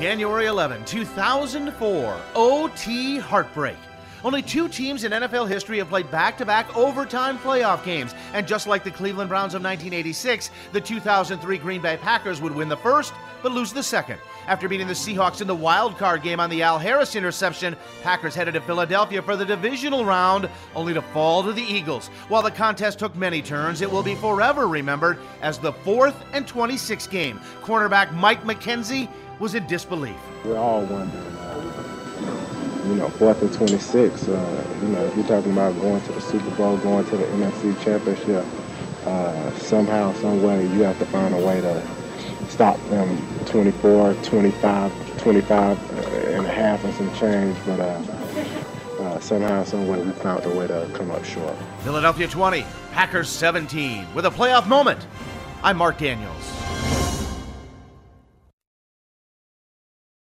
January 11, 2004, OT heartbreak. Only two teams in NFL history have played back to back overtime playoff games. And just like the Cleveland Browns of 1986, the 2003 Green Bay Packers would win the first but lose the second. After beating the Seahawks in the wild card game on the Al Harris interception, Packers headed to Philadelphia for the divisional round, only to fall to the Eagles. While the contest took many turns, it will be forever remembered as the fourth and 26th game. Cornerback Mike McKenzie was in disbelief. We're all wondering, uh, you know, fourth and 26. Uh, you know, if you're talking about going to the Super Bowl, going to the NFC Championship, uh, somehow, some way, you have to find a way to stop them 24, 25, 25 and a half and some change. But uh, uh, somehow, some way, we found a way to come up short. Philadelphia 20, Packers 17, with a playoff moment. I'm Mark Daniels.